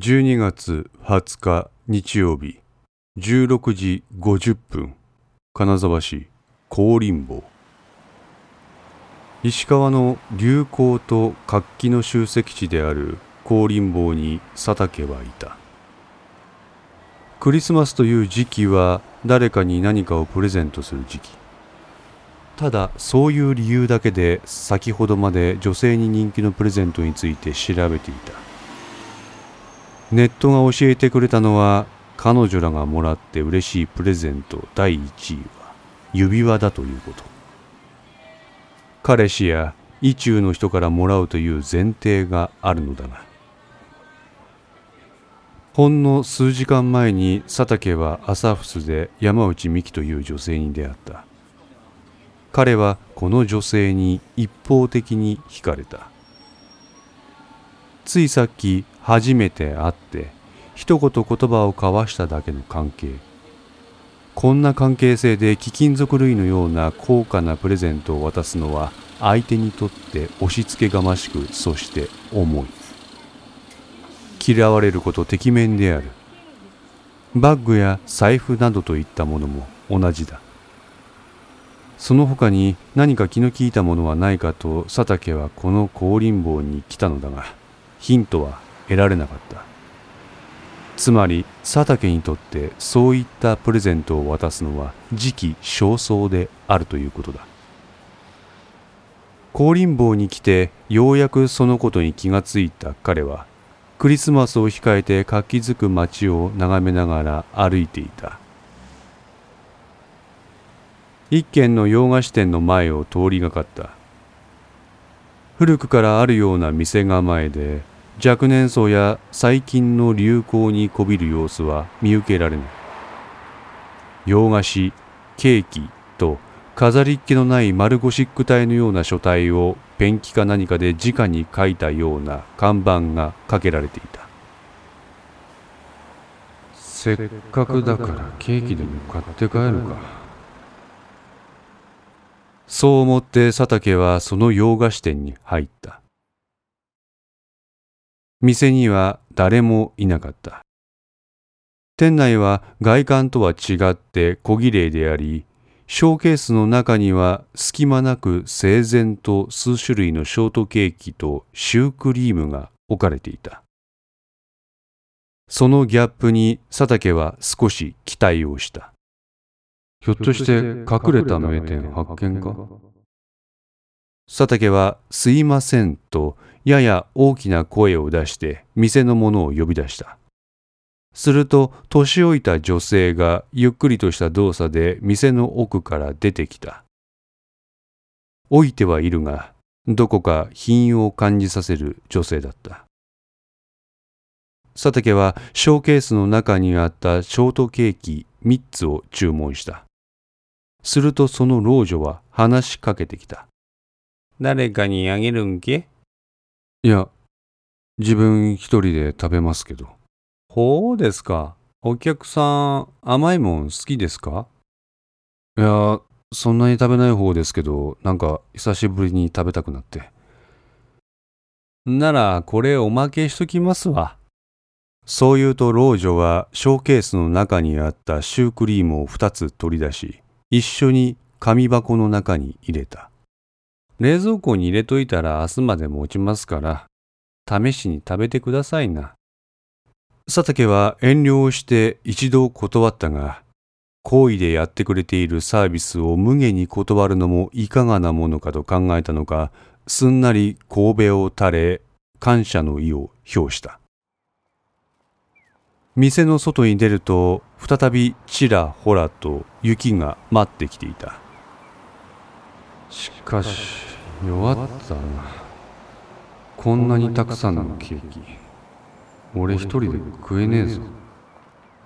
12月20日日曜日16時50分金沢市高林坊。石川の流行と活気の集積地である高林坊に佐竹はいた。クリスマスという時期は誰かに何かをプレゼントする時期。ただそういう理由だけで先ほどまで女性に人気のプレゼントについて調べていた。ネットが教えてくれたのは彼女らがもらって嬉しいプレゼント第1位は指輪だということ。彼氏や意中の人からもらうという前提があるのだが。ほんの数時間前に佐竹は朝フで山内美紀という女性に出会った。彼はこの女性に一方的に惹かれた。ついさっき初めて会って一言言葉を交わしただけの関係。こんな関係性で貴金属類のような高価なプレゼントを渡すのは相手にとって押し付けがましくそして重い。嫌われることてきめんである。バッグや財布などといったものも同じだ。その他に何か気の利いたものはないかと佐竹はこの香林坊に来たのだがヒントは得られなかった。つまり佐竹にとってそういったプレゼントを渡すのは時期尚早であるということだ。香林坊に来てようやくそのことに気がついた彼はクリスマスを控えて活気づく街を眺めながら歩いていた。一軒の洋菓子店の前を通りがかった。古くからあるような店構えで若年層や最近の流行にこびる様子は見受けられない洋菓子ケーキと飾りっ気のない丸ゴシック体のような書体をペンキか何かで直に書いたような看板がかけられていた。せっかくだからケーキでも買って帰るか。そう思って佐竹はその洋菓子店に入った店には誰もいなかった。店内は外観とは違って小綺麗であり、ショーケースの中には隙間なく整然と数種類のショートケーキとシュークリームが置かれていた。そのギャップに佐竹は少し期待をした。ひょっとして隠れた名店発見か？佐竹はすいませんとやや大きな声を出して店の者を呼び出した。すると年老いた女性がゆっくりとした動作で店の奥から出てきた。老いてはいるが、どこか品を感じさせる女性だった。佐竹はショーケースの中にあったショートケーキ3つを注文した。するとその老女は話しかけてきた。誰かにあげるんけ？いや、自分一人で食べますけど。ほうですか。お客さん、甘いもん好きですか？いや、そんなに食べない方ですけど、なんか久しぶりに食べたくなって。なら、これおまけしときますわ。そう言うと老女はショーケースの中にあったシュークリームを二つ取り出し、一緒に紙箱の中に入れた。冷蔵庫に入れといたら明日まで持ちますから、試しに食べてくださいな。佐竹は遠慮をして一度断ったが、好意でやってくれているサービスを無下に断るのもいかがなものかと考えたのか、すんなり神戸を垂れ、感謝の意を表した。店の外に出ると、再びちらほらと雪が待ってきていた。しかし、弱ったな。こんなにたくさんのケーキ。俺一人で食えねえぞ。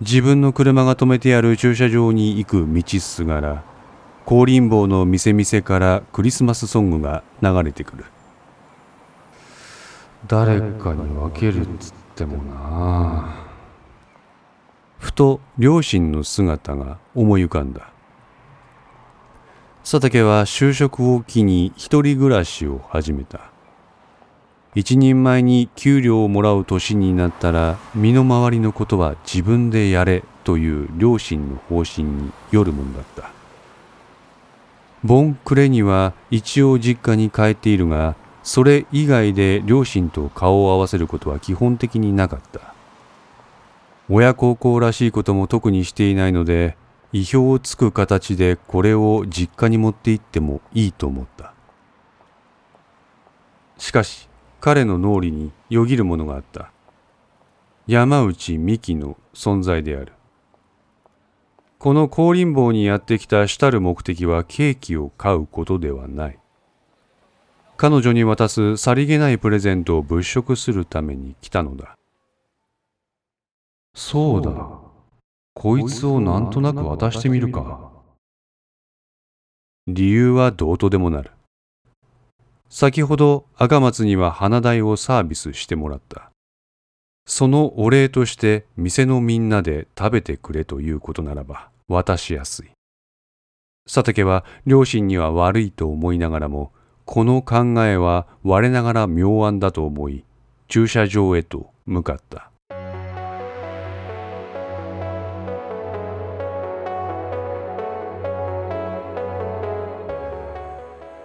自分の車が止めてある駐車場に行く道すがら香林坊の店々からクリスマスソングが流れてくる。誰かに分けるっつってもな。あふと両親の姿が思い浮かんだ。佐竹は就職を機に一人暮らしを始めた。一人前に給料をもらう年になったら身の回りのことは自分でやれという両親の方針によるものだった。ボンクレには一応実家に帰っているがそれ以外で両親と顔を合わせることは基本的になかった。親孝行らしいことも特にしていないので意表をつく形でこれを実家に持って行ってもいいと思った。しかし彼の脳裏によぎるものがあった。山内美紀の存在である。この高林坊にやってきた主たる目的はケーキを買うことではない。彼女に渡すさりげないプレゼントを物色するために来たのだ。そうだ。こいつをなんとなく渡してみるか。理由はどうとでもなる。先ほど赤松には花代をサービスしてもらった。そのお礼として店のみんなで食べてくれということならば渡しやすい。佐竹は両親には悪いと思いながらもこの考えは我ながら妙案だと思い駐車場へと向かった。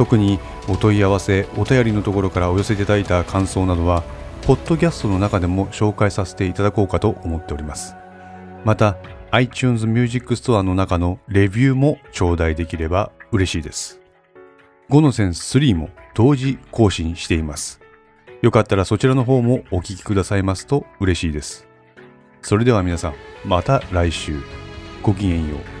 特にお問い合わせお便りのところからお寄せいただいた感想などはポッドキャストの中でも紹介させていただこうかと思っておりますまた iTunes Music Store の中のレビューも頂戴できれば嬉しいです。5の線3も同時更新しています。よかったらそちらの方もお聴きくださいますと嬉しいです。それでは皆さん、また来週。ごきげんよう。